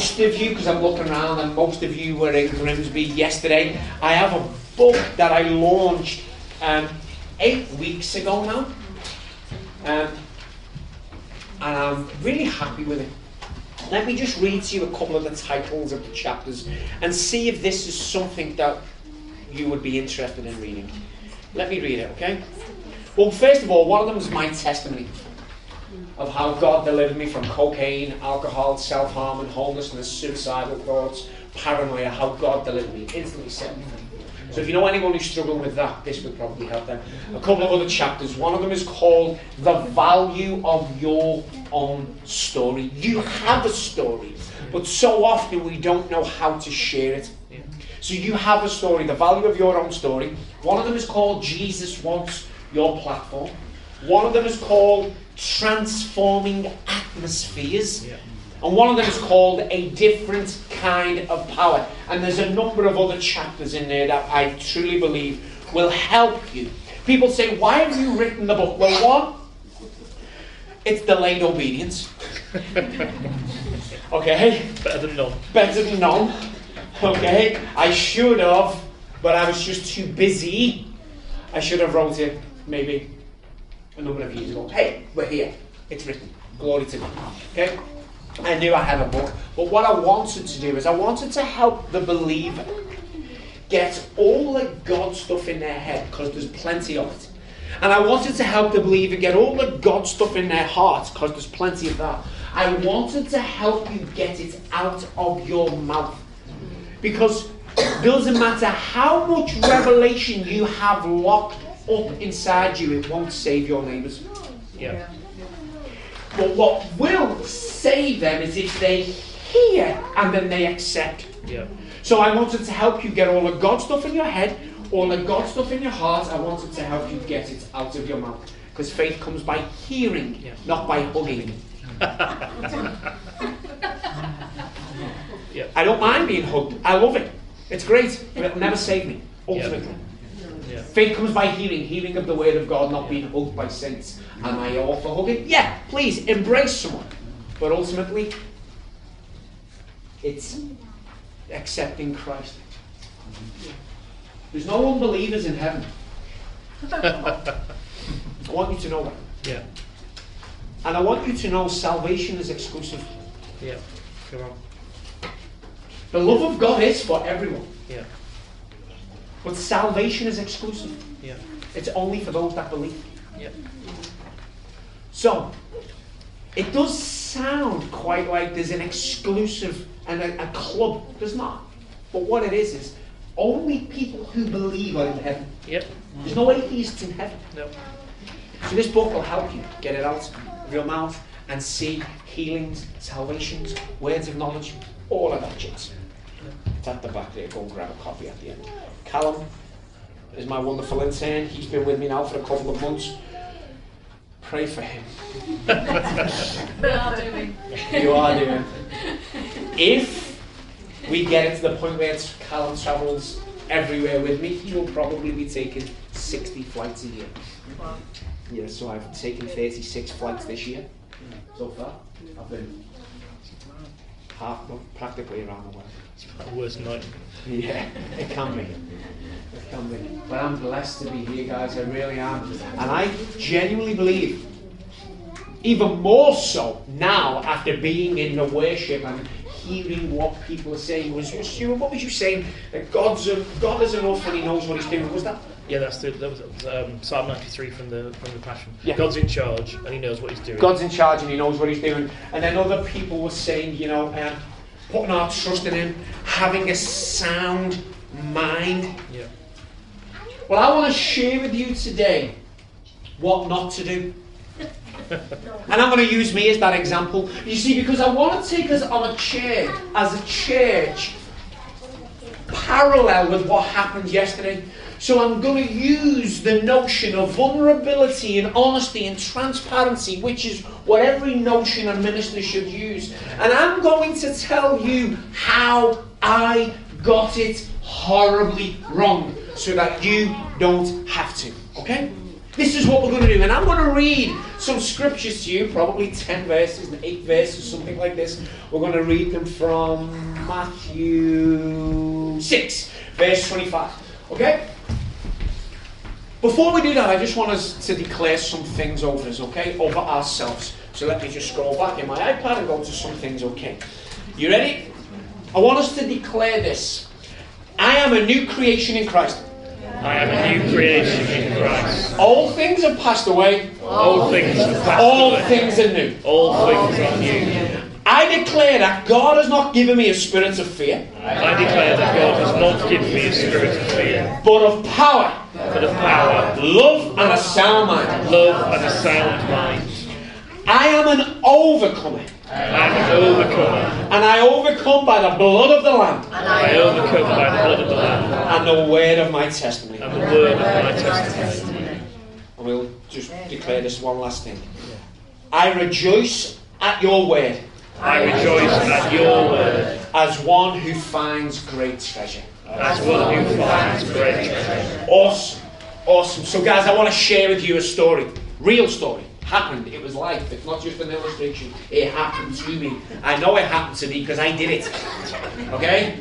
most of you, because I'm looking around and most of you were in Grimsby yesterday, I have a book that I launched um, eight weeks ago now. Um, and I'm really happy with it. Let me just read to you a couple of the titles of the chapters and see if this is something that you would be interested in reading. Let me read it, okay? Well, first of all, one of them is my testimony of how God delivered me from cocaine, alcohol, self harm, and homelessness, suicidal thoughts, paranoia, how God delivered me, instantly set me free. So if you know anyone who's struggling with that, this would probably help them. A couple of other chapters. One of them is called The Value of Your Own Story. You have a story, but so often we don't know how to share it. So you have a story, the value of your own story. One of them is called Jesus Wants Your Platform. One of them is called Transforming Atmospheres. Yeah. And one of them is called A Different Kind of Power. And there's a number of other chapters in there that I truly believe will help you. People say, Why have you written the book? Well, one, it's delayed obedience. okay? Better than none. Better than none. Okay? I should have, but I was just too busy. I should have wrote it maybe a number of years ago. Hey, we're here. It's written. Glory to God. Okay? I knew I had a book, but what I wanted to do is I wanted to help the believer get all the God stuff in their head because there's plenty of it. And I wanted to help the believer get all the God stuff in their heart because there's plenty of that. I wanted to help you get it out of your mouth. Because it doesn't matter how much revelation you have locked up inside you, it won't save your neighbours. Yeah. But what will save them is if they hear and then they accept. Yeah. So I wanted to help you get all the God stuff in your head, all the God stuff in your heart. I wanted to help you get it out of your mouth. Because faith comes by hearing, Yeah. not by hugging. Yeah. I don't mind being hugged. I love it. It's great, but it'll never save me, ultimately. Yeah. Faith comes by hearing, hearing of the word of God, not being hugged by saints. Am I all for hugging? Yeah, please embrace someone. But ultimately, it's accepting Christ. There's no unbelievers in heaven. I want you to know that. Yeah. And I want you to know salvation is exclusive. Yeah. Come on. The love of God is for everyone. Yeah. But salvation is exclusive. Yeah. It's only for those that believe. Yeah. So, it does sound quite like there's an exclusive and a, a club. There's not. But what it is is only people who believe are in heaven. Yep. There's no atheists in heaven. No. So this book will help you get it out of your mouth and see healings, salvations, words of knowledge, all of that jazz. It's at the back there. Go and grab a copy at the end. Callum is my wonderful intern. He's been with me now for a couple of months. Pray for him. We are doing. You are doing. If we get it to the point where Callum travels everywhere with me, he will probably be taking 60 flights a year. Wow. Yeah, so I've taken 36 flights this year so far. I've been half, practically around the world. It's worst night. Yeah, it can be. It can be. But I'm blessed to be here, guys. I really am. And I genuinely believe, even more so now after being in the worship and hearing what people are saying. Was Stuart, what was you saying? That God's a, God is enough and He knows what He's doing. Was that? Yeah, that's the, that was um, Psalm 93 from the from the Passion. Yeah. God's in charge and He knows what He's doing. God's in charge and He knows what He's doing. And then other people were saying, you know, um, putting our trust in Him, having a sound mind. Yeah. Well, I want to share with you today what not to do. And I'm going to use me as that example. You see, because I want to take us on a chair as a church parallel with what happened yesterday. So I'm going to use the notion of vulnerability and honesty and transparency, which is what every notion a minister should use. And I'm going to tell you how I got it horribly wrong so that you don't have to. Okay? this is what we're going to do. And I'm going to read some scriptures to you, probably 10 verses, 8 verses, something like this. We're going to read them from Matthew 6, verse 25. Okay? Before we do that, I just want us to declare some things over us, okay? Over ourselves. So let me just scroll back in my iPad and go to some things, okay? You ready? I want us to declare this. I am a new creation in Christ. I am a new creation in Christ. All things have passed away. All things have passed All away. things are new. All things are new. I declare that God has not given me a spirit of fear, I declare that God has not given me a spirit of fear, but of power, but of power, love, and a sound mind. love, and a sound mind. I am an overcomer, I am an overcomer. and I overcome by the blood of the Lamb I overcome by the blood of the Lamb and the word of my testimony. and the word of my testimony. And we'll just declare this one last thing. I rejoice at your word I rejoice at your word as one who finds great treasure. As one who finds great treasure. Awesome. Awesome. So, guys, I want to share with you a story. Real story. Happened. It was life. It's not just an illustration. It happened to me. I know it happened to me because I did it. Okay?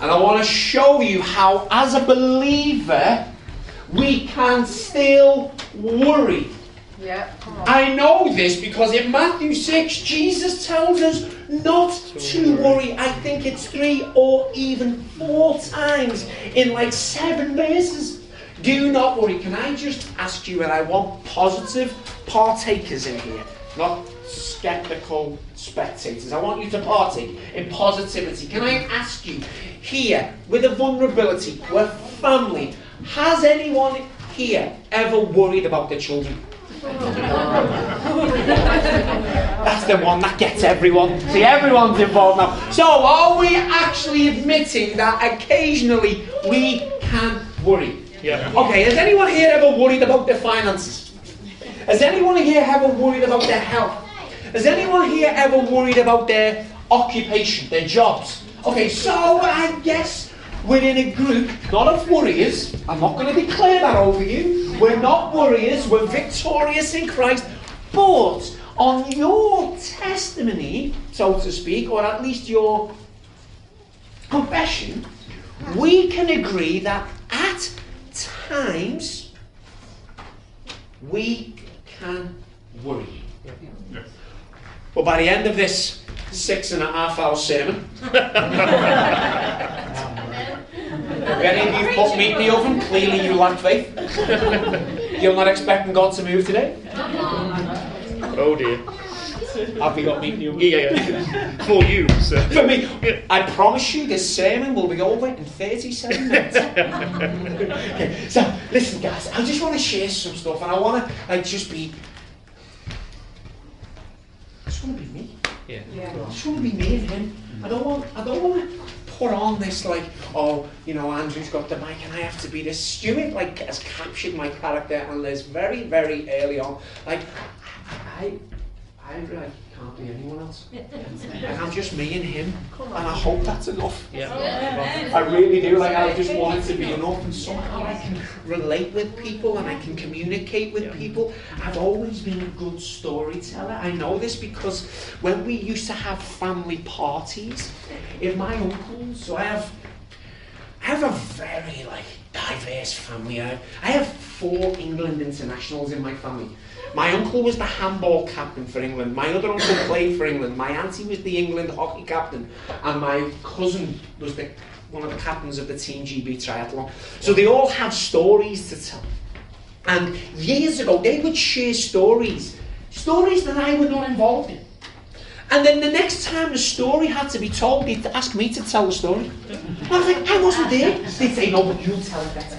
And I want to show you how, as a believer, we can still worry. Yeah, come on. I know this because in Matthew 6, Jesus tells us not to worry. I think it's three or even four times in like seven verses. Do not worry. Can I just ask you, and I want positive partakers in here, not skeptical spectators. I want you to partake in positivity. Can I ask you here, with a vulnerability, with family, has anyone here ever worried about their children? That's the one that gets everyone. See, everyone's involved now. So, are we actually admitting that occasionally we can worry? Yeah. Okay, has anyone here ever worried about their finances? Has anyone here ever worried about their health? Has anyone here ever worried about their occupation, their jobs? Okay, so I guess we're in a group, not of worriers. I'm not going to declare that over you. We're not worriers, we're victorious in Christ. But on your testimony, so to speak, or at least your confession, we can agree that at times we can worry. But by the end of this six and a half hour sermon, if any of you put meat in the oven, clearly you lack faith. You're not expecting God to move today. Oh dear. Have we got meat in the oven? Yeah, yeah, yeah. For you, sir. For me, I promise you, this sermon will be over in 37 minutes. okay, so, listen, guys, I just want to share some stuff, and I want to like just be. I just want to be me. Yeah. I just want to be me and him. I don't want. I don't want to put on this like, oh, you know, Andrew's got the mic, and I have to be this. Stuart like has captured my character, and Liz very, very early on. Like, I, I really can't be anyone else. And I'm just me and him, and I hope that's enough. Yeah. I really do. Like I just want it to be enough, and somehow I can relate with people and I can communicate with Yeah. people. I've always been a good storyteller. I know this because when we used to have family parties, in my uncles, so I have, I have a very like diverse family. I, I have four England internationals in my family. My uncle was the handball captain for England. My other uncle played for England. My auntie was the England hockey captain, and my cousin was the one of the captains of the Team GB triathlon. So they all have stories to tell. And years ago, they would share stories, stories that I was not involved in. And then the next time the story had to be told, they'd ask me to tell the story. And I was like, I wasn't there. They'd say, no, but you'll tell it better.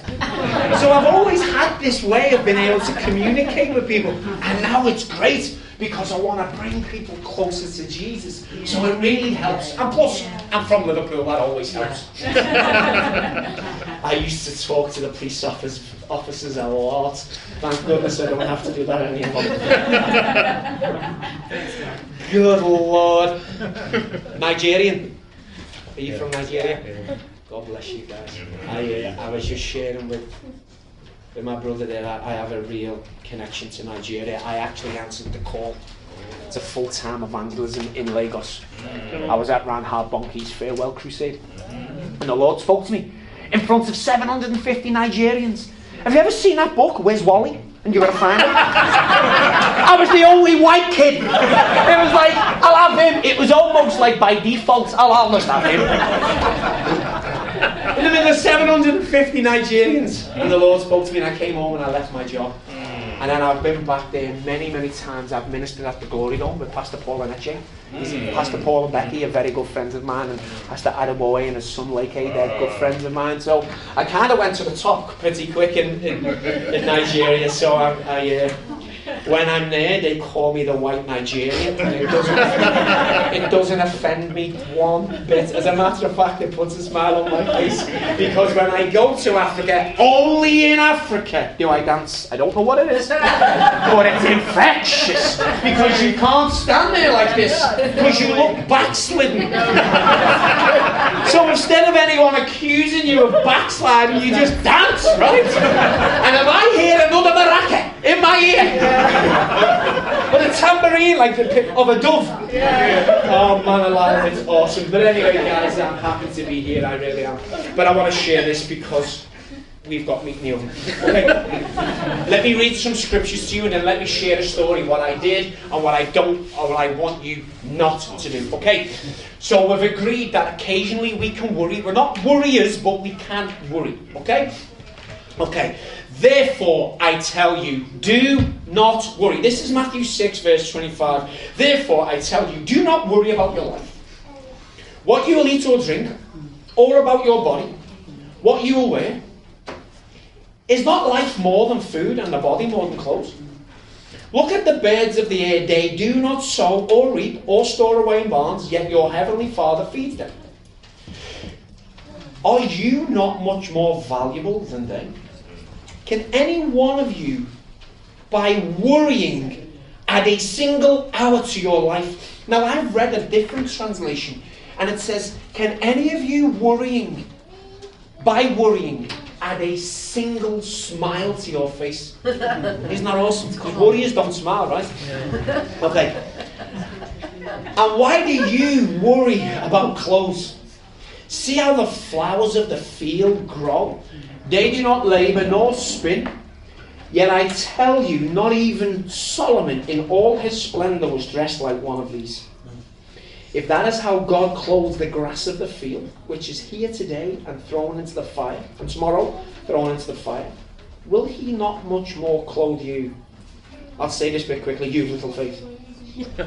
so I've always had this way of being able to communicate with people. And now it's great because I want to bring people closer to Jesus. So it really helps. And plus, I'm from Liverpool, that always helps. I used to talk to the police officers, officers a lot. Thank goodness I don't have to do that anymore. Good Lord. Nigerian. Are you from Nigeria? God bless you guys. I, uh, I was just sharing with with my brother there, I, I have a real connection to Nigeria. I actually answered the call to full time evangelism in Lagos. I was at Reinhard Bonnke's farewell crusade, and the Lord spoke to me in front of 750 Nigerians. Have you ever seen that book, Where's Wally? And you got to find him. I was the only white kid. It was like, I'll have him. It was almost like by default, I'll, I'll have him. In the middle of 750 Nigerians. And the Lord spoke to me, and I came home and I left my job. And then I've been back there many, many times. I've ministered at the Glory Dome with Pastor Paul and Enenche. Pastor Paul and Becky are very good friends of mine, and Pastor Adeboye and his son Leke they're good friends of mine. So I kind of went to the top pretty quick in, in, in Nigeria. So I, I uh, when I'm there, they call me the white Nigerian, and it doesn't, it doesn't offend me one bit. As a matter of fact, it puts a smile on my face because when I go to Africa, only in Africa do I dance. I don't know what it is, but it's infectious because you can't stand there like this because you look backslidden. So instead of anyone accusing you of backsliding, you just dance, right? And if I hear another ear, but a tambourine like the pick of a dove. Oh man alive, it's awesome. But anyway, guys, I'm happy to be here. I really am. But I want to share this because we've got meat in the oven. Okay. let me read some scriptures to you and then let me share a story, what I did and what I don't or what I want you not to do. Okay? So we've agreed that occasionally we can worry. We're not worriers, but we can worry. Okay? Okay. Therefore, I tell you, do not worry. This is Matthew 6, verse 25. Therefore, I tell you, do not worry about your life, what you will eat or drink, or about your body, what you will wear. Is not life more than food and the body more than clothes? Look at the birds of the air. They do not sow or reap or store away in barns, yet your heavenly Father feeds them. Are you not much more valuable than they? Can any one of you, by worrying, add a single hour to your life? Now, I've read a different translation, and it says, Can any of you worrying, by worrying, add a single smile to your face? Isn't that awesome? Because worriers don't smile, right? Okay. And why do you worry about clothes? See how the flowers of the field grow? They do not labor nor spin. Yet I tell you, not even Solomon in all his splendor was dressed like one of these. If that is how God clothes the grass of the field, which is here today and thrown into the fire, and tomorrow thrown into the fire, will he not much more clothe you? I'll say this bit quickly, you little faith.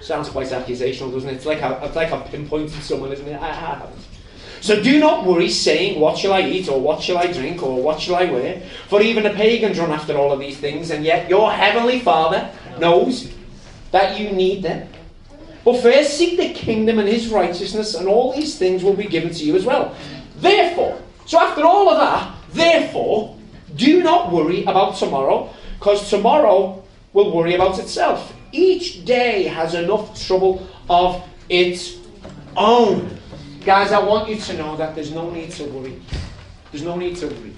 Sounds quite accusational, doesn't it? It's like I, it's like I've pinpointed someone, isn't it? I haven't. So do not worry, saying, What shall I eat, or what shall I drink, or what shall I wear? For even the pagans run after all of these things, and yet your heavenly Father knows that you need them. But first seek the kingdom and his righteousness, and all these things will be given to you as well. Therefore, so after all of that, therefore, do not worry about tomorrow, because tomorrow will worry about itself. Each day has enough trouble of its own. Guys, I want you to know that there's no need to worry. There's no need to worry.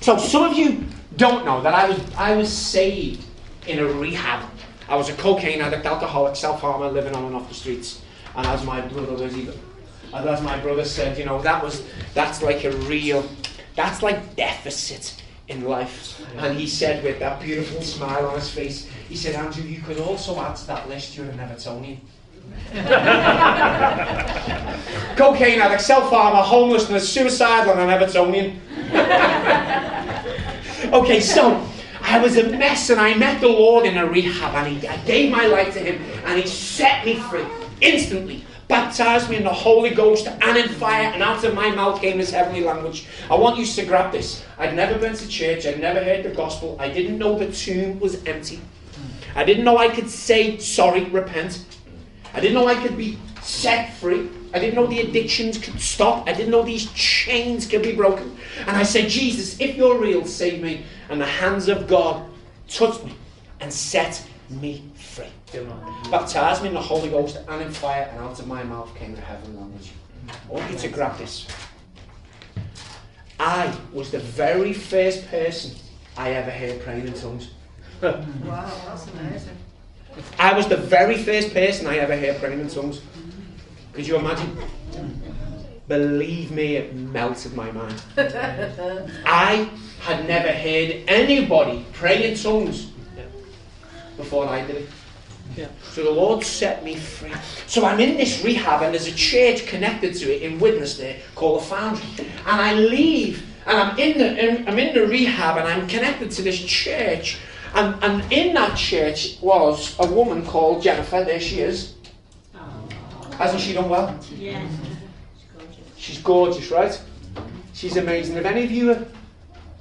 So some of you don't know that I was I was saved in a rehab. I was a cocaine addict, alcoholic, self-harmer, living on and off the streets. And as my brother was even, as my brother said, you know, that was that's like a real that's like deficit in life. And he said with that beautiful smile on his face, he said, Andrew, you could also add to that list you're an Evertonian. Cocaine addict, self-harmer, homelessness, suicidal, and an Evertonian. okay, so I was a mess and I met the Lord in a rehab and he, I gave my life to him and he set me free instantly. Baptized me in the Holy Ghost and in fire, and out of my mouth came his heavenly language. I want you to grab this. I'd never been to church, I'd never heard the gospel, I didn't know the tomb was empty. I didn't know I could say sorry, repent. I didn't know I could be set free. I didn't know the addictions could stop. I didn't know these chains could be broken. And I said, Jesus, if you're real, save me. And the hands of God touched me and set me free. Baptized me in the Holy Ghost and in fire, and out of my mouth came the heavenly language. I want you to grab this. I was the very first person I ever heard praying in tongues. Wow, that's amazing. I was the very first person I ever heard praying in tongues. Could you imagine? Believe me, it melted my mind. I had never heard anybody pray in tongues before I did it. Yeah. So the Lord set me free. So I'm in this rehab, and there's a church connected to it in Widnes there called the Foundry. And I leave, and I'm in the I'm in the rehab, and I'm connected to this church. And, and in that church was a woman called Jennifer. There she is. Hasn't she done well? Yeah. She's gorgeous, right? She's amazing. If any of you are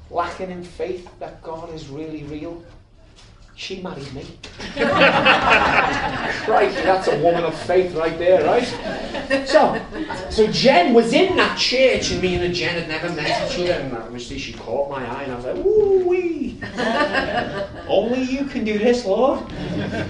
lacking in faith that God is really real, she married me. Crikey, that's a woman of faith right there, right? So, so Jen was in that church, and me and Jen had never met each other, and obviously she caught my eye, and I was like, ooh wee. Only you can do this, Lord.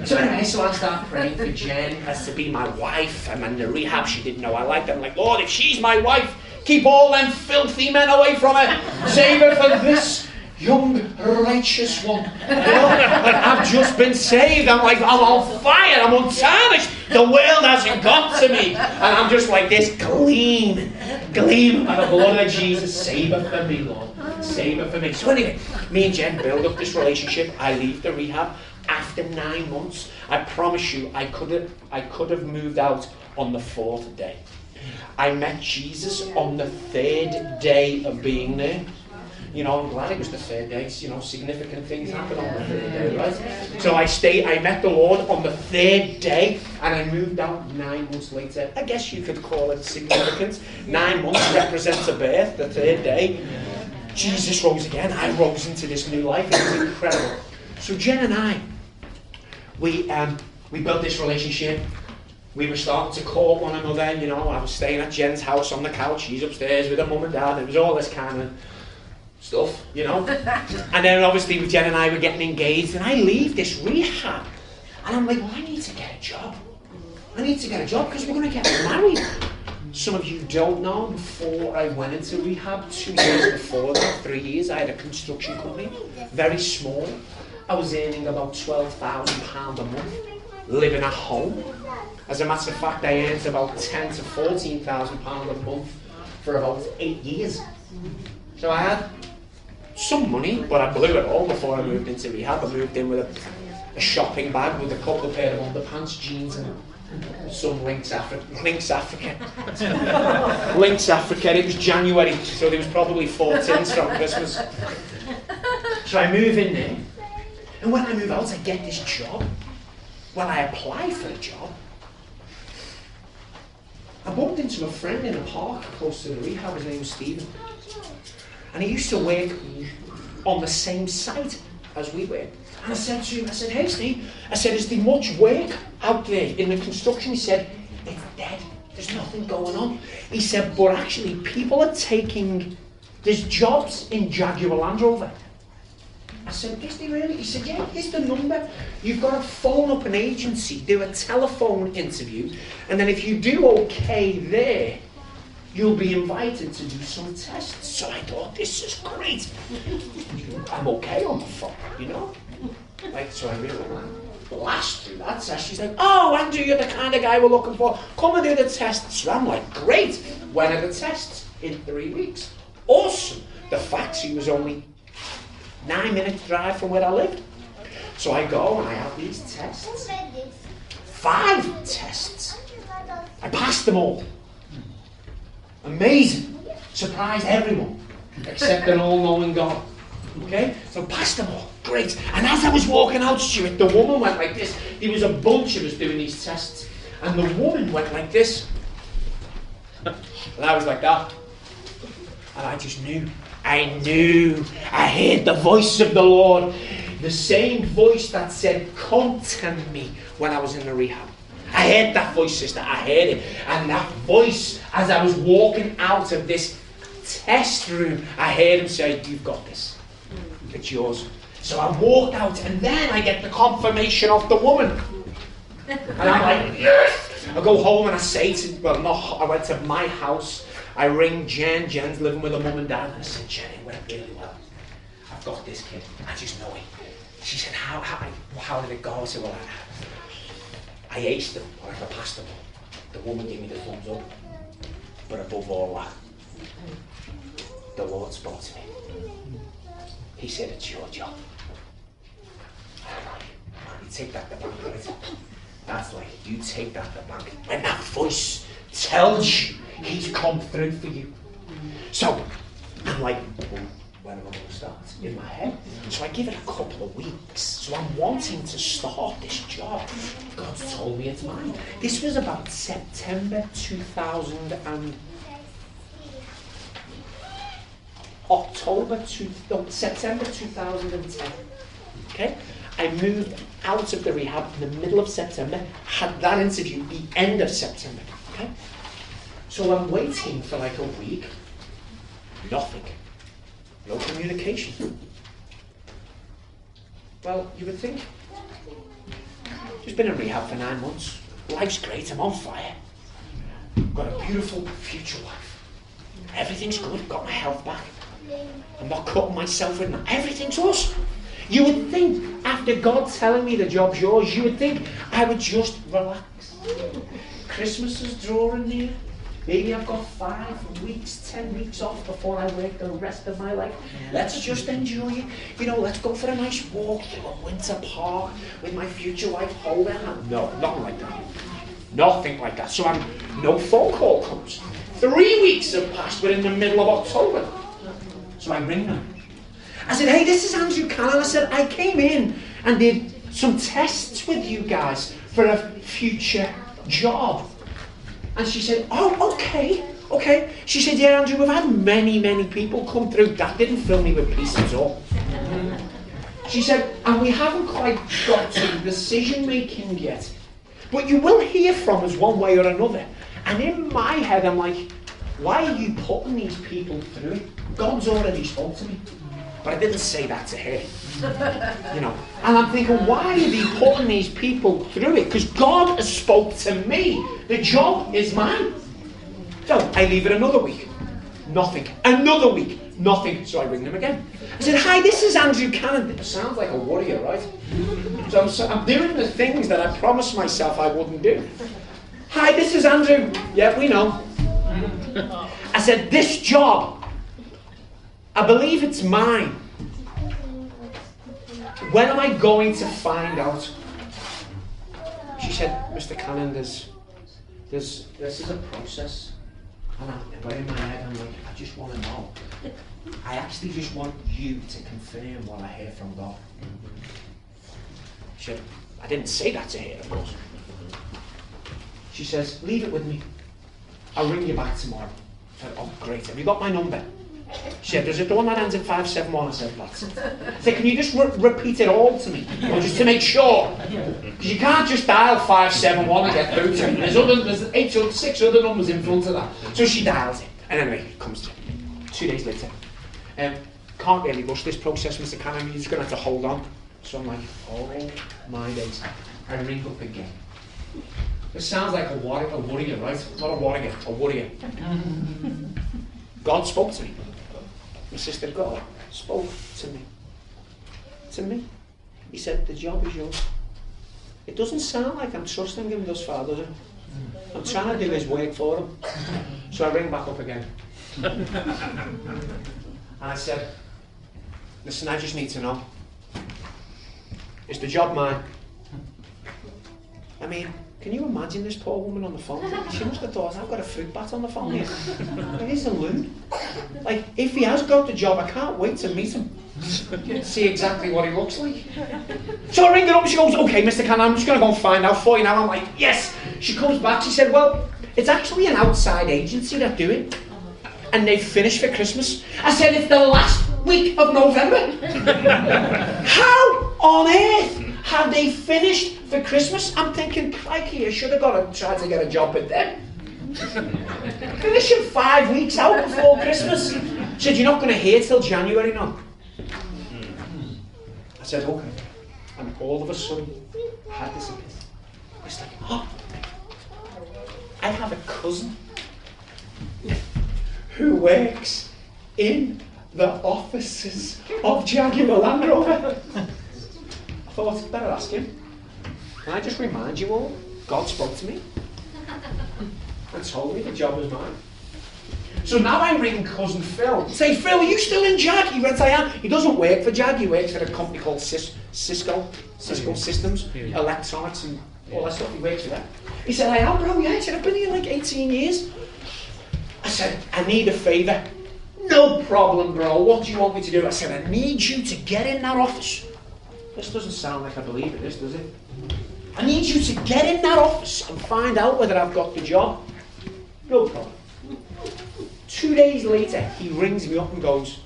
So anyway, so I started praying for Jen as to be my wife. I'm in the rehab. She didn't know I liked. I'm like, Lord, if she's my wife, keep all them filthy men away from her. Save her for this young, righteous one. I've just been saved. I'm like, I'm on fire. I'm untarnished. The world hasn't got to me. And I'm just like this gleam, gleam by the blood of Jesus. Save her for me, Lord. Save her for me. So anyway, me and Jen build up this relationship. I leave the rehab after nine months. I promise you, I could have, I could have moved out on the fourth day. I met Jesus on the third day of being there. You know, I'm glad it was the third day. You know, significant things happen on the third day, right? So I stayed, I met the Lord on the third day, and I moved out nine months later. I guess you could call it significant. Nine months represents a birth, the third day. Jesus rose again. I rose into this new life. It was incredible. So Jen and I, we um, we built this relationship. We were starting to call one another. You know, I was staying at Jen's house on the couch. She's upstairs with her mum and dad. It was all this kind of stuff, you know. and then obviously with Jen and I were getting engaged, and I leave this rehab, and I'm like, well, I need to get a job. I need to get a job because we're going to get married. Some of you don't know, before I went into rehab, two years before that, three years, I had a construction company, very small. I was earning about £12,000 a month, living at home. As a matter of fact, I earned about ten to £14,000 a month for about eight years. So I had some money, but I blew it all before I moved into rehab. I moved in with a, a shopping bag with a couple of pair of underpants, jeans, and some Lynx Africa. Lynx Africa. Lynx Africa. It was January, so there was probably four tins from Christmas. So I move in there, and when I move out, I get this job. When I apply for a job, I bumped into a friend in a park close to the rehab. His name was Stephen. And he used to work on the same site as we were. And I said to him, I said, hey Steve, I said, is there much work out there in the construction? He said, it's dead. There's nothing going on. He said, but actually people are taking, there's jobs in Jaguar Land Rover. I said, is there really? He said, yeah, here's the number. You've got to phone up an agency, do a telephone interview, and then if you do okay there, you'll be invited to do some tests. So I thought, this is great. I'm okay on the phone, you know? Like, so I really blast through that test. She's like, oh, Andrew, you're the kind of guy we're looking for. Come and do the tests. So I'm like, great. When are the tests? In three weeks. Awesome. The factory was only nine minutes drive from where I lived. So I go and I have these tests. Five tests. I passed them all. Amazing. Surprised everyone. Except an all-knowing God. Okay? So passed them all. Great. And as I was walking out, Stuart, the woman went like this. There was a bunch of us doing these tests. And the woman went like this. And I was like that. And I just knew. I knew. I heard the voice of the Lord. The same voice that said, Come to me when I was in the rehab. I heard that voice, sister. I heard it. And that voice, as I was walking out of this test room, I heard him say, You've got this. It's yours. So I walked out, and then I get the confirmation of the woman. And I'm like, Yes! I go home and I say to, well, not, I went to my house I ring Jen. Jen's living with her mum and dad. And I said, Jen, it went really well. I've got this kid. I just know it. She said, how, how, how did it go? I said, well, I, I aced them, or I passed them. The woman gave me the thumbs up. But above all that, the Lord spoke to me. He said, it's your job. You take that to bank, right? That's like, you take that to bank. When that voice tells you he's come through for you. So, I'm like, when am I going to start? In my head. So I give it a couple of weeks. So I'm wanting to start this job. God told me it's mine. This was about September 2000 and October two, no, September 2010. Okay? I moved out of the rehab in the middle of September, had that interview the end of September. Okay? So I'm waiting for like a week. Nothing. No communication. Well, you would think. Just been in rehab for nine months. Life's great, I'm on fire. Got a beautiful future life. Everything's good, got my health back. I'm not cutting myself with everything's us. You would think, after God telling me the job's yours, you would think I would just relax. Christmas is drawing near. Maybe I've got five weeks, ten weeks off before I work the rest of my life. Let's just enjoy it. You know, let's go for a nice walk through a winter park with my future wife holding hand. No, nothing like that. Nothing like that. So I'm no phone call comes. Three weeks have passed. We're in the middle of October. So I ring them. I said, hey, this is Andrew Cannon. I said, I came in and did some tests with you guys for a future job. And she said, oh, okay, okay. She said, yeah, Andrew, we've had many, many people come through. That didn't fill me with peace at all. She said, and we haven't quite got to decision making yet. But you will hear from us one way or another. And in my head, I'm like, why are you putting these people through? God's already spoke to me. But I didn't say that to her. You know. And I'm thinking, why are they putting these people through it? Because God has spoke to me. The job is mine. So I leave it another week. Nothing. Another week. Nothing. So I ring them again. I said, hi, this is Andrew Cannon. It sounds like a warrior, right? So I'm, so I'm doing the things that I promised myself I wouldn't do. Hi, this is Andrew. Yeah, we know. I said, this job I believe it's mine. When am I going to find out? She said, Mr. Cannon, there's, there's, this is a process. And I, but in my head, I'm like, I just want to know. I actually just want you to confirm what I hear from God. She said, I didn't say that to her, of course. She says, leave it with me. I'll ring you back tomorrow. I said, oh, great. Have you got my number? She said, does it the one that ends in 571? I said, that's it. I said, can you just re- repeat it all to me? Or just to make sure? Because you can't just dial 571 and get through to me. There's, other, there's eight, six other numbers in front of that. So she dials it. And anyway, it comes to two days later. Um, can't really rush this process, Mr. Cannon. You're just going to have to hold on. So I'm like, oh my days. I ring up again. It sounds like a warrior, a warrior, right? Not a warrior, a warrior. God spoke to me. My sister God spoke to me. To me. He said, the job is yours. It doesn't sound like I'm trusting him thus far, does it? I'm trying to do his work for him. So I ring back up again. and I said, listen, I just need to know. Is the job mine? I mean, can you imagine this poor woman on the phone? She must have thought, I've got a fruit bat on the phone here. He's a loon. Like, if he has got the job, I can't wait to meet him. See exactly what he looks like. So I ring her up and she goes, okay, Mr. Cannon, I'm just going to go and find out for you now. I'm like, yes. She comes back, she said, well, it's actually an outside agency that do it. And they finish for Christmas. I said, it's the last week of November. How on earth have they finished for Christmas? I'm thinking, crikey, I should have got to try to get a job with them. Finishing five weeks out before Christmas. She said, You're not going to hear till January now. I said, Okay. And all of a sudden, I had this epiphany. It's like, oh, I have a cousin who works in the offices of Jaguar Land Rover. I thought, better ask him. Can I just remind you all, God spoke to me and told me the job was mine. So now I'm ringing cousin Phil. Say, Phil, are you still in Jag? He went, I am. He doesn't work for Jag. He works for a company called Cis- Cisco, Cisco Systems, Yeah. electronics and all that stuff. He works for that. He said, I am, bro. Yeah, he said, I've been here like 18 years. I said, I need a favour. No problem, bro. What do you want me to do? I said, I need you to get in that office. This doesn't sound like I believe it, this, does it? I need you to get in that office and find out whether I've got the job. No problem. Two days later, he rings me up and goes,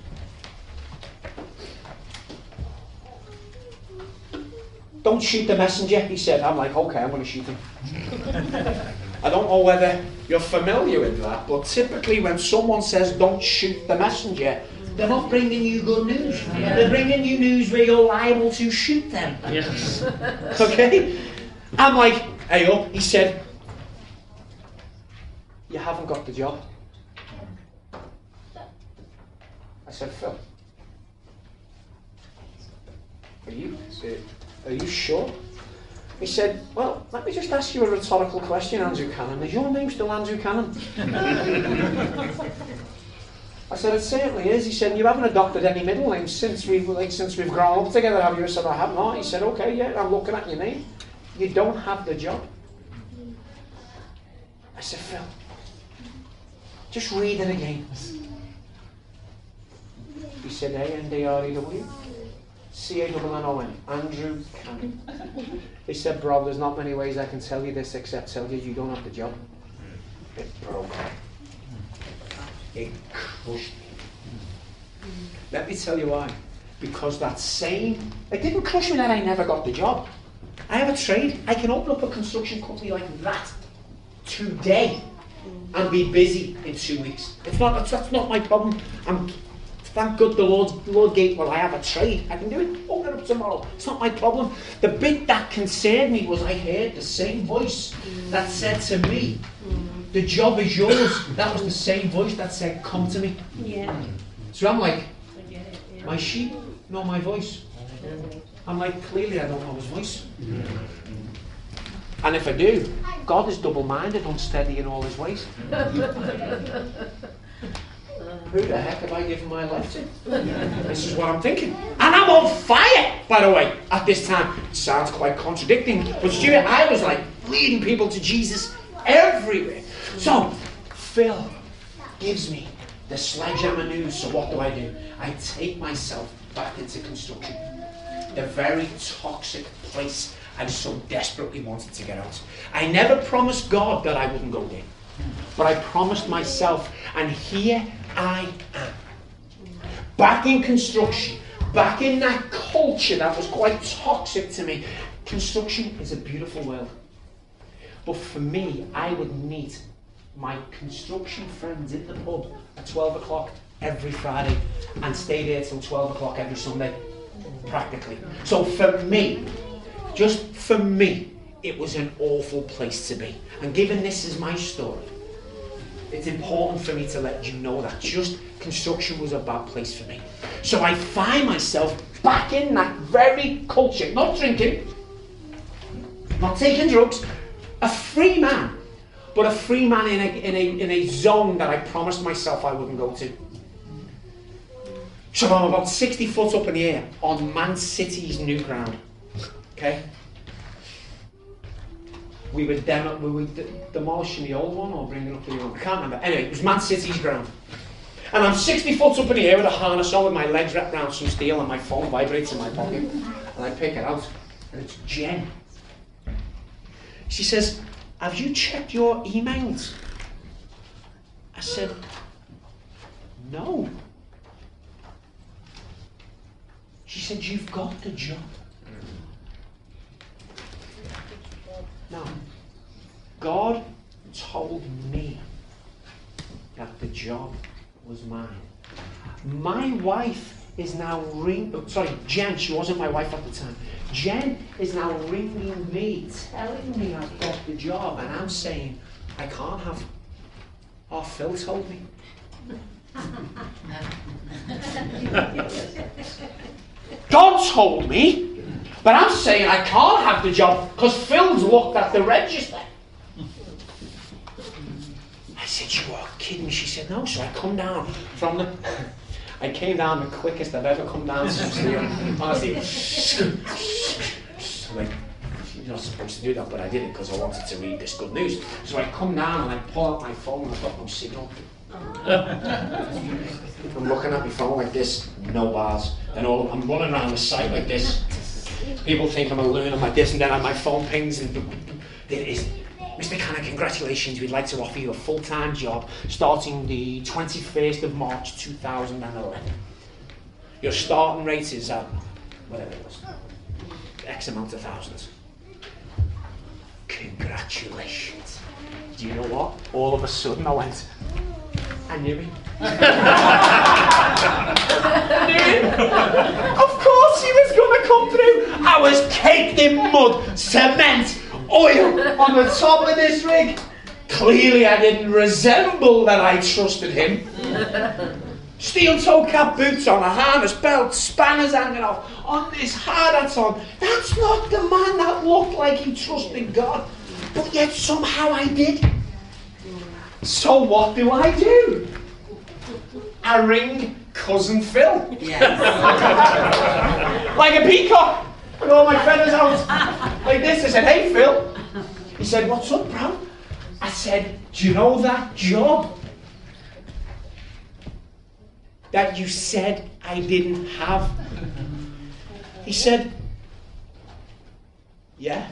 Don't shoot the messenger, he said. I'm like, okay, I'm going to shoot him. I don't know whether you're familiar with that, but typically when someone says don't shoot the messenger, they're not bringing you good news. They're bringing you news where you're liable to shoot them. Yes. Okay? I'm like, hey up. He said, you haven't got the job. I said, Phil, are you, are you sure? He said, well, let me just ask you a rhetorical question, Andrew Cannon. Is your name still Andrew Cannon? I said, it certainly is. He said, you haven't adopted any middle names since we've, like, since we've grown up together, have you? I said, I have not. He said, okay, yeah, I'm looking at your name. You don't have the job. I said, Phil, just read it again. He said, A-N-D-R-E-W. C-A-N-N-O-N. Andrew Cannon. He said, bro, there's not many ways I can tell you this except tell you you don't have the job. It broke. It crushed me. Let me tell you why. Because that same, it didn't crush me that I never got the job. I have a trade. I can open up a construction company like that today and be busy in two weeks. It's not, that's, that's not my problem. I'm, thank God the Lord, the Lord gave, well, I have a trade. I can do it. Open it up tomorrow. It's not my problem. The bit that concerned me was I heard the same voice that said to me, the job is yours. That was the same voice that said, come to me. Yeah. So I'm like, it. Yeah. my sheep know my voice. I'm like, clearly I don't know his voice. And if I do, God is double minded, unsteady in all his ways. Who the heck have I given my life to? This is what I'm thinking. And I'm on fire, by the way, at this time. It sounds quite contradicting, but Stuart, I was like leading people to Jesus everywhere. So, Phil gives me the sledgehammer news. So, what do I do? I take myself back into construction. The very toxic place I so desperately wanted to get out. I never promised God that I wouldn't go there. But I promised myself, and here I am. Back in construction, back in that culture that was quite toxic to me. Construction is a beautiful world. But for me, I would meet my construction friends in the pub at 12 o'clock every Friday and stay there till 12 o'clock every Sunday, practically. So for me, just for me, it was an awful place to be. And given this is my story, it's important for me to let you know that just construction was a bad place for me. So I find myself back in that very culture, not drinking, not taking drugs, a free man, but a free man in a, in a, in a zone that I promised myself I wouldn't go to. So I'm about 60 foot up in the air on Man City's new ground. Okay? We were, demo, we were de- demolishing the old one or bringing up the new one. I can't remember. Anyway, it was Man City's ground. And I'm 60 foot up in the air with a harness on with my legs wrapped around some steel and my phone vibrates in my pocket. And I pick it out. And it's Jen. She says, Have you checked your emails? I said, No. She said, You've got the job. Now, God told me that the job was mine. My wife is now ring. oh, sorry, Jen. She wasn't my wife at the time. Jen is now ringing me, telling me I've got the job, and I'm saying I can't have. Oh, Phil told me. God told me, but I'm saying I can't have the job because Phil's looked at the register. I said, You are kidding. Me. She said, No. So I come down from the. I came down the quickest I've ever come down some steel. Honestly. like, you're not supposed to do that, but I did it because I wanted to read this good news. So I come down and I pull out my phone and I've got no signal. I'm looking at my phone like this, no bars. And all I'm running around the site like this. People think I'm a loon, I'm like this, and then my phone pings and it is Mr. Cannon, congratulations. We'd like to offer you a full time job starting the 21st of March 2011. Your starting rate is at whatever it was, X amount of thousands. Congratulations. Do you know what? All of a sudden I went, I knew it. of course he was going to come through. I was caked in mud, cement, oil on the top of this rig. Clearly, I didn't resemble that I trusted him. Steel toe cap boots on, a harness belt, spanners hanging off, on this hard hat on. That's not the man that looked like he trusted God. But yet somehow I did. So what do I do? I ring cousin Phil. Yes. like a peacock with all my feathers out. Like this. I said, hey Phil. He said, what's up, bro? I said, do you know that job that you said I didn't have? He said, yeah.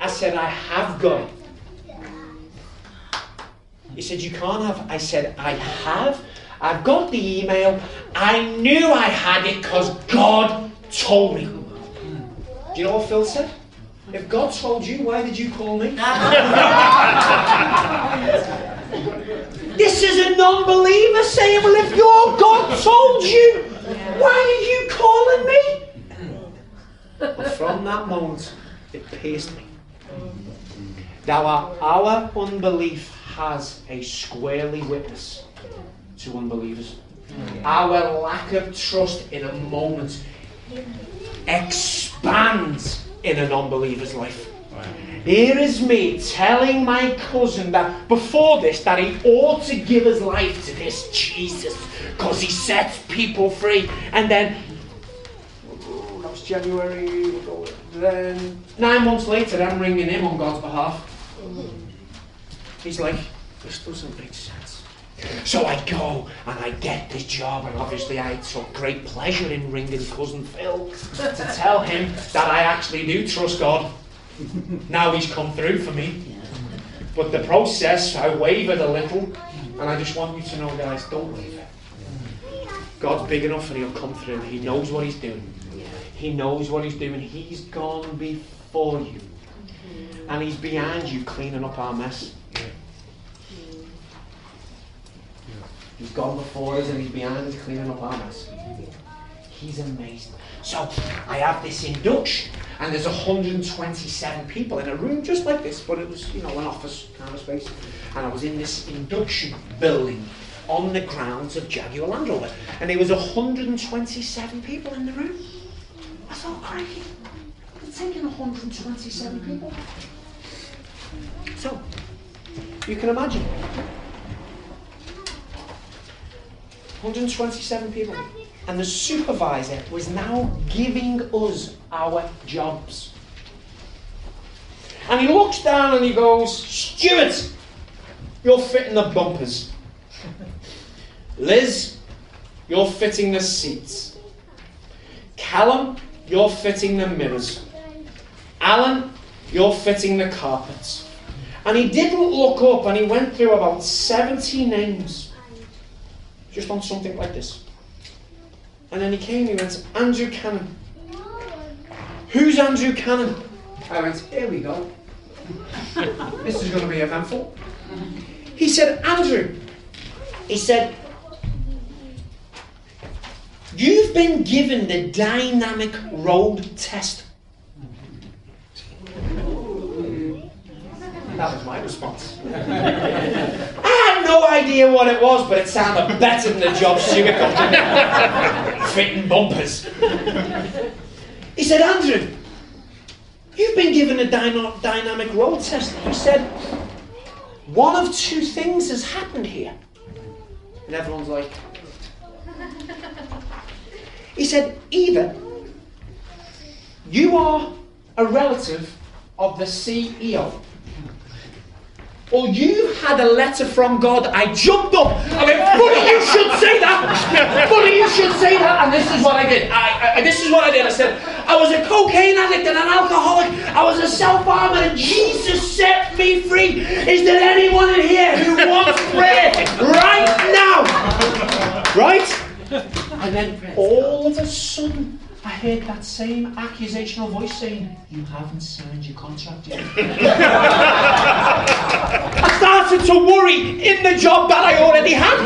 I said, I have got it. He said, You can't have. I said, I have. I've got the email. I knew I had it because God told me. Do you know what Phil said? If God told you, why did you call me? this is a non believer saying, Well, if your God told you, why are you calling me? But from that moment, it pierced me. Now, our, our unbelief has a squarely witness to unbelievers. Mm. Our lack of trust in a moment expands in an unbeliever's life. Here is me telling my cousin that before this that he ought to give his life to this Jesus because he sets people free. And then oh, that was January. Then nine months later, I'm ringing him on God's behalf. Mm-hmm. He's like, this doesn't make sense. So I go and I get this job, and obviously I took great pleasure in ringing cousin Phil to tell him that I actually do trust God. Now he's come through for me. But the process, I wavered a little, and I just want you to know, guys, don't waver. God's big enough and he'll come through. He knows what he's doing. He knows what he's doing. He's gone before you. And he's behind you cleaning up our mess. He's gone before us and he's behind us cleaning up our mess. He's amazing. So I have this induction, and there's 127 people in a room just like this, but it was, you know, an office kind of space. And I was in this induction building on the grounds of Jaguar Land Rover, and there was 127 people in the room. I thought, crikey, I'm taking 127 people. So, you can imagine. 127 people. And the supervisor was now giving us our jobs. And he looks down and he goes, Stuart, you're fitting the bumpers. Liz, you're fitting the seats. Callum, you're fitting the mirrors. Alan, you're fitting the carpets. And he didn't look up and he went through about 70 names just on something like this. And then he came he went, Andrew Cannon. Who's Andrew Cannon? I went, here we go. this is going to be eventful. He said, Andrew, he said, You've been given the dynamic road test. That was my response. No idea what it was, but it sounded better than the job Stuart got fitting bumpers. He said, Andrew, you've been given a dyno- dynamic road test. He said, one of two things has happened here. And everyone's like, he said, either you are a relative of the CEO, or you had a letter from God. I jumped up. I went, funny you should say that. funny you should say that. And this is what I did. I, I, this is what I did. I said, I was a cocaine addict and an alcoholic. I was a self-harmer and Jesus set me free. Is there anyone in here who wants prayer right now? Right? And then all of a sudden, I heard that same accusational voice saying, You haven't signed your contract yet. I started to worry in the job that I already had.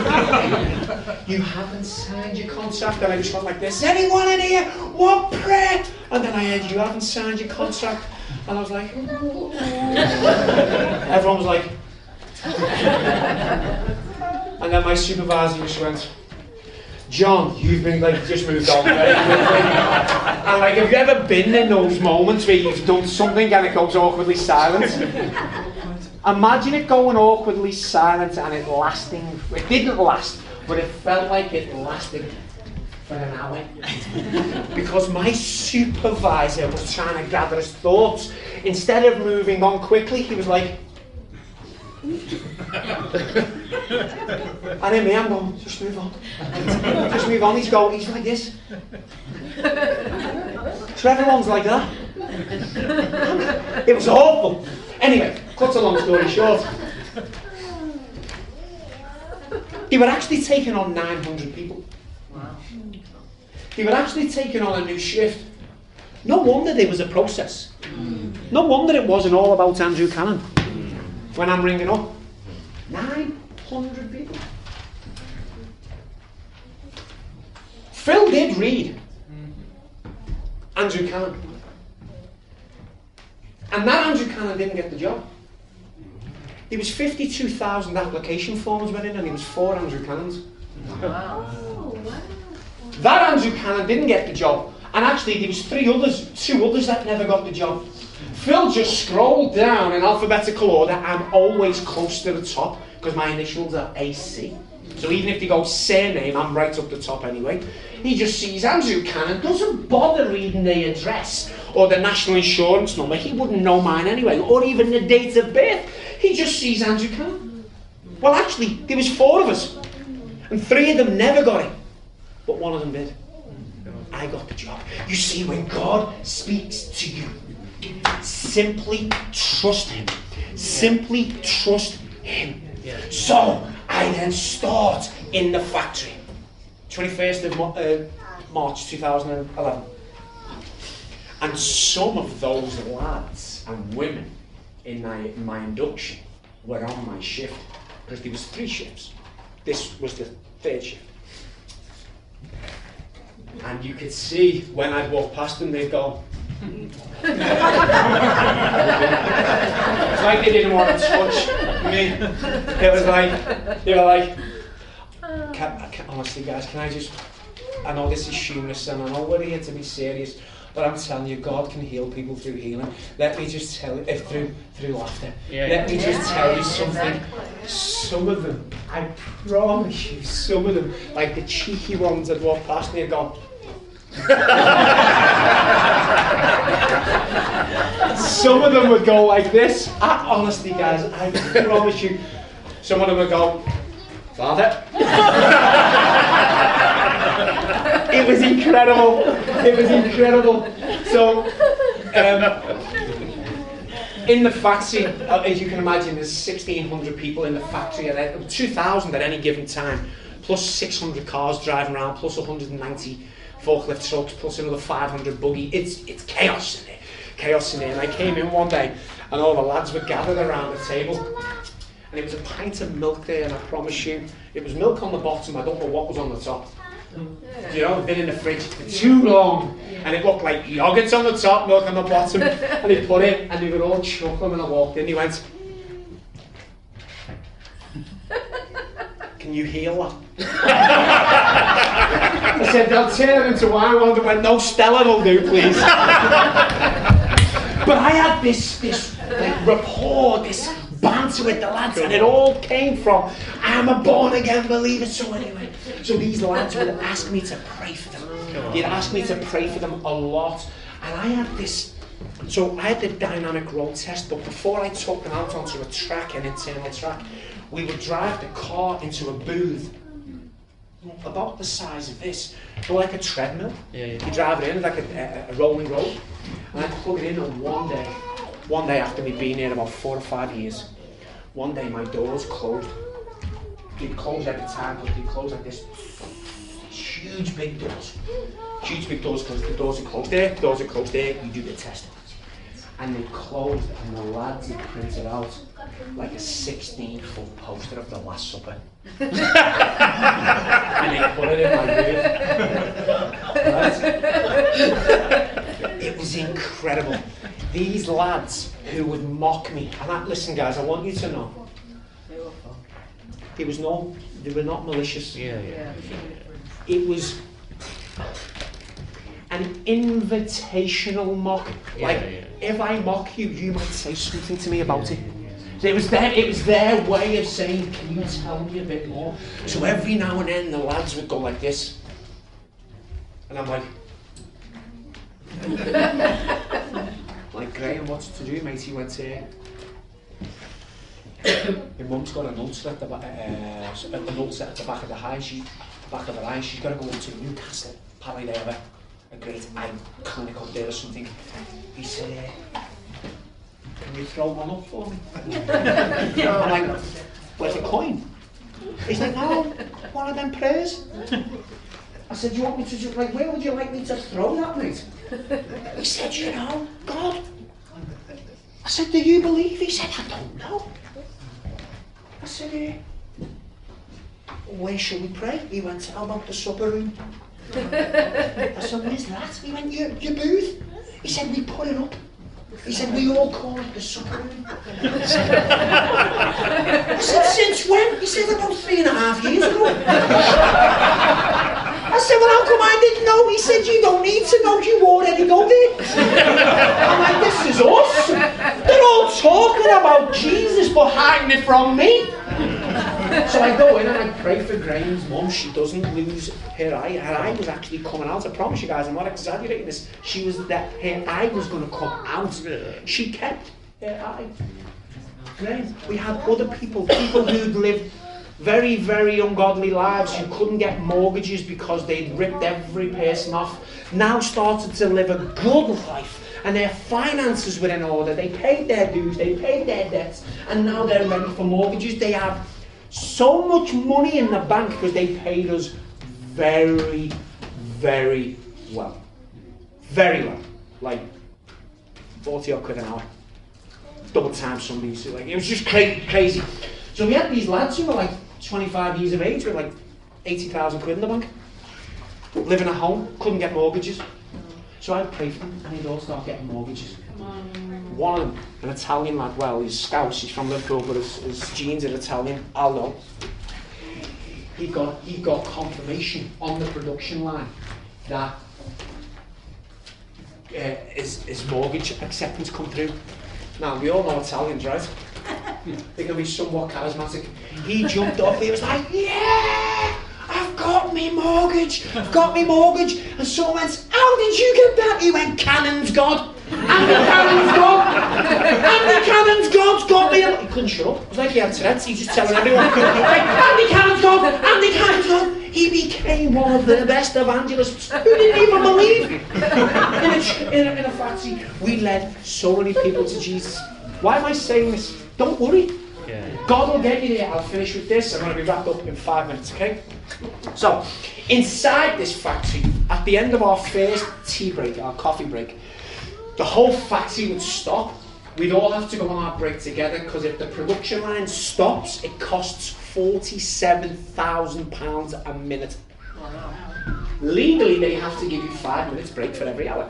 you haven't signed your contract. And I just went like this Anyone in here want prayer? And then I heard, You haven't signed your contract. And I was like, Everyone was like, and then my supervisor just went, John, you've been like just moved on quickly. and like, have you ever been in those moments where you've done something and it goes awkwardly silent? Imagine it going awkwardly silent and it lasting. It didn't last, but it felt like it lasted for an hour. because my supervisor was trying to gather his thoughts. Instead of moving on quickly, he was like, Ah, and then me, I'm just move on. just move on. He's going, he's like this. so everyone's like that. it was awful. Anyway, cut a long story short. They were actually taking on 900 people. They were actually taking on a new shift. No wonder there was a process. No wonder it wasn't all about Andrew Cannon when I'm ringing up. 900 people. Phil did read Andrew Cannon. And that Andrew Cannon didn't get the job. There was 52,000 application forms went in and there was four Andrew Cannons. Wow. That Andrew Cannon didn't get the job. And actually there was three others, two others that never got the job. Phil just scrolled down in alphabetical order. I'm always close to the top because my initials are AC. So even if they go surname, I'm right up the top anyway. He just sees Andrew Cannon, doesn't bother reading the address or the national insurance number. He wouldn't know mine anyway, or even the date of birth. He just sees Andrew Cannon. Well, actually, there was four of us, and three of them never got it, but one of them did. I got the job. You see, when God speaks to you, simply trust Him. Simply trust Him. So I then start in the factory. 21st of uh, March 2011. And some of those lads and women in my, in my induction were on my shift because there was three shifts. This was the third shift. And you could see when I'd walk past them, they'd go, it's like they didn't want to touch me. It was like, they were like, can, can, honestly, guys, can I just, I know this is humorous and I know we're here to be serious, but I'm telling you, God can heal people through healing. Let me just tell you, if through, through laughter. Yeah. Let me just tell you something. exactly. Some of them, I promise you, some of them, like the cheeky ones that walk past me and go, Some of them would go like this. I, honestly, guys, I promise you. Some of them would go, Father. it was incredible. It was incredible. So, um, in the factory, uh, as you can imagine, there's 1,600 people in the factory, and uh, 2,000 at any given time, plus 600 cars driving around, plus 190 forklift trucks, plus another 500 buggy. It's it's chaos in there, chaos in there. And I came in one day, and all the lads were gathered around the table, and it was a pint of milk there, and I promise you, it was milk on the bottom. I don't know what was on the top. You know, been in the fridge for too long, and it looked like yogurt on the top, milk on the bottom, and he put it, and they were all chuckling when I walked in. He went, Can you heal that? I said, I'll turn it into. Well, they went, no, Stella will do, please. but I had this, this like, rapport, this banter with the lads, and it all came from, I'm a born again believer. So anyway, so these lads would ask me to pray for them. They'd ask me to pray for them a lot. And I had this so I had the dynamic road test, but before I took them out onto a track, an internal track, we would drive the car into a booth about the size of this, but like a treadmill. Yeah, yeah. You drive it in like a, a, rolling road, and I'd plug it in on one day. One day after me being here about four or five years, one day my doors closed. They'd close every time, but they'd close like this. Huge big doors. Huge big doors because the doors are closed there, doors are closed there, you do the test. And they closed and the lads had printed out like a 16 foot poster of the Last Supper. and they put it in my room. It was incredible. These lads who would mock me, and I, listen guys, I want you to know, there was no, they were not malicious. Yeah, yeah. It was an invitational mock. Like, Yeah, yeah. if I mock you, you might say something to me about it. So it was their, it was their way of saying, can you tell me a bit more? So every now and then the lads would go like this. And I'm like, like Graham, what's to do, mate? He went here. Your mum's got an ulcer at the, ba- uh, an ulcer at the back of the eye. She, back of her eye. She's got to go to Newcastle. Apparently they have a, a great clinic up there or something. He said, uh, "Can you throw one up for me?" I'm like, "Where's the coin?" He's like, "No, one of them prayers." I said, do "You want me to just like? Where would you like me to throw that, mate?" He said, "You know, God." I said, "Do you believe?" He said, "I don't know." I said, eh, where shall we pray? He went, how about the supper room? I said, where's that? He went, your, your booth. He said, we put it up. He said, we all call it the supper room. I said, since when? He said, about three and a half years ago. I said, well, how come I didn't know? He said, you don't need to know, you already go there. I'm like, this is us. They're all talking about Jesus, but hiding it from me. So I go in and I pray for Graham's mum. She doesn't lose her eye. Her eye was actually coming out. I promise you guys, I'm not exaggerating this. She was that her eye was going to come out. She kept her eye. Graham, we had other people, people who'd lived very, very ungodly lives who couldn't get mortgages because they'd ripped every person off. Now started to live a good life and their finances were in order. They paid their dues, they paid their debts, and now they're ready for mortgages. They have so much money in the bank because they paid us very, very well. Very well. Like 40 odd quid an hour. Double time somebody's like it was just cra- crazy. So we had these lads who were like 25 years of age with like 80,000 quid in the bank. Living at home, couldn't get mortgages. So I'd pray for them and they'd all start getting mortgages. One of them, an Italian lad, well, he's Scouse, he's from Liverpool, but his, his genes are Italian, Aldo. He got, he got confirmation on the production line that uh, his, his mortgage acceptance come through. Now, we all know Italians, right? They can be somewhat charismatic. He jumped off, he was like, yeah! I've got me mortgage! I've got me mortgage! And someone went, how did you get that? He went, Cannon's God! Andy Cannon's God! Andy Cannon's God's got me! He couldn't shut up. It was like he had Tourette's, he was just telling everyone. Like, Andy Cannon's God! Andy Cannon's God! He became one of the best evangelists who didn't even believe in a, in a, in a factory. We led so many people to Jesus. Why am I saying this? Don't worry. Yeah. God will get you there. I'll finish with this. I'm going to be wrapped up in five minutes, okay? So, inside this factory, at the end of our first tea break, our coffee break, the whole factory would stop. We'd all have to go on our break together because if the production line stops, it costs £47,000 a minute. Legally, they have to give you five minutes break for every hour.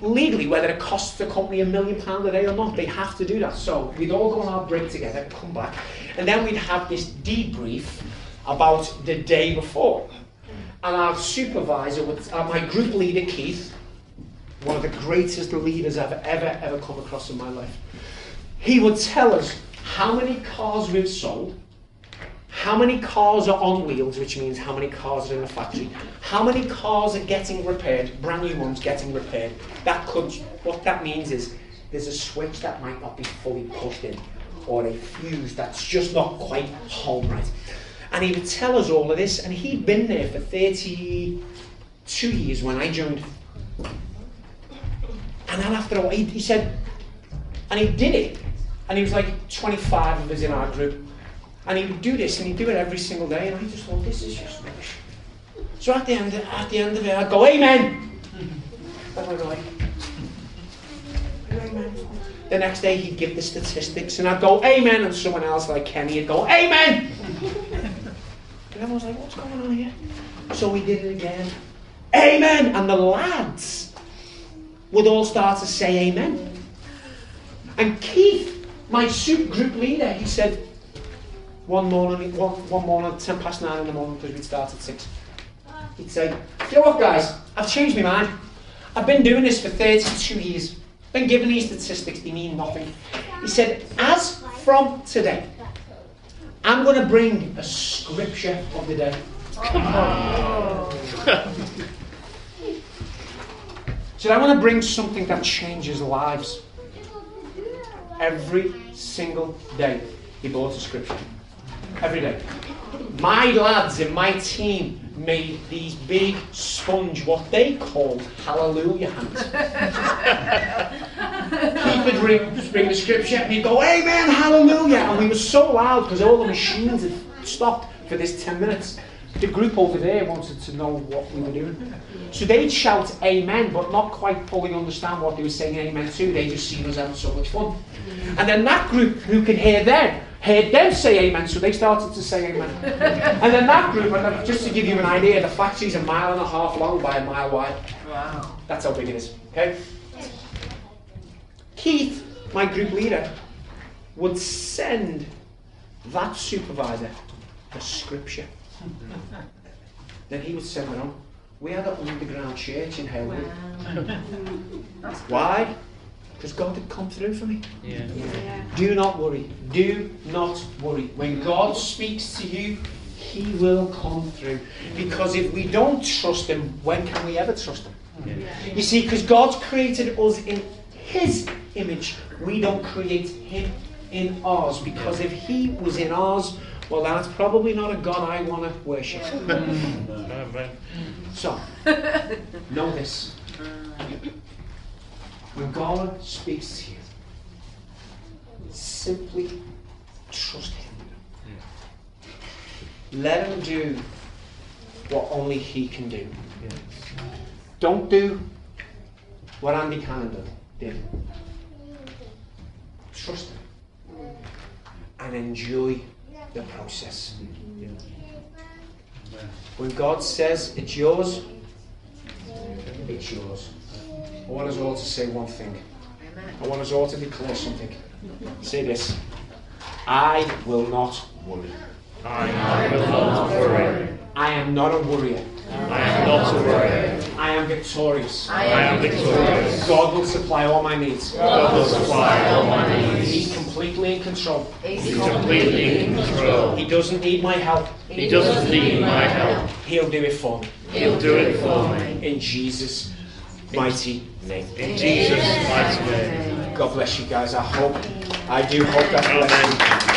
Legally, whether it costs the company a million pounds a day or not, they have to do that. So we'd all go on our break together, come back, and then we'd have this debrief about the day before. And our supervisor, would, uh, my group leader, Keith, one of the greatest leaders I've ever, ever come across in my life, he would tell us how many cars we've sold, how many cars are on wheels, which means how many cars are in the factory, how many cars are getting repaired, brand new ones getting repaired. That could, what that means is there's a switch that might not be fully pushed in, or a fuse that's just not quite home right. And he would tell us all of this, and he'd been there for 32 years when I joined. And then after a while, he, he said, and he did it. And he was like 25 of us in our group. And he would do this, and he'd do it every single day. And I just thought, this is just rubbish. So at the end, at the end of it, I'd go, Amen. And go like, Amen. The next day, he'd give the statistics, and I'd go, Amen. And someone else, like Kenny, would go, Amen. And everyone's like, what's going on here? So we did it again. Amen. And the lads would all start to say amen. And Keith, my soup group leader, he said, one morning, one, one morning, 10 past 9 in the morning, because we'd start at 6, he'd say, you know what, guys, I've changed my mind. I've been doing this for 32 years. Been given these statistics, they mean nothing. He said, as from today, I'm going to bring a scripture of the day. So I want to bring something that changes lives. Every single day, he bought a scripture. Every day. My lads in my team made these big sponge, what they called hallelujah hands. he would bring, bring the scripture and he'd go, Amen, hallelujah. And we were so loud because all the machines had stopped for this 10 minutes. The group over there wanted to know what we were doing. So they'd shout amen, but not quite fully understand what they were saying amen to. They just seen us having so much fun. And then that group who could hear them, heard them say amen, so they started to say amen. and then that group, and just to give you an idea, the factory's a mile and a half long by a mile wide. Wow. That's how big it is. Okay? Keith, my group leader, would send that supervisor a scripture. Mm. then he would send it. We had an underground church in Halewood. Why? Because God had come through for me. Yeah. Do not worry. Do not worry. When God speaks to you, He will come through. Because if we don't trust Him, when can we ever trust Him? You see, because God's created us in His image, we don't create Him in ours. Because if He was in ours, well, that's probably not a God I want to worship. So, know this. When God speaks to you, simply trust Him. Let Him do what only He can do. Don't do what Andy Cannon did. Trust Him and enjoy the process. When God says it's yours, it's yours. I want us all to say one thing. I want us all to declare something. Say this I will not worry. I will not worry. I am not a worrier. I am not a worrier. I am victorious. I am victorious. God will supply all my needs. God will supply all my needs. He's completely in control. He's completely in control. He doesn't need my help. He doesn't need my help. He'll do it for me. He'll do it for me. In Jesus' mighty name. In Jesus' mighty name. God bless you guys. I hope, I do hope that bless you. Amen.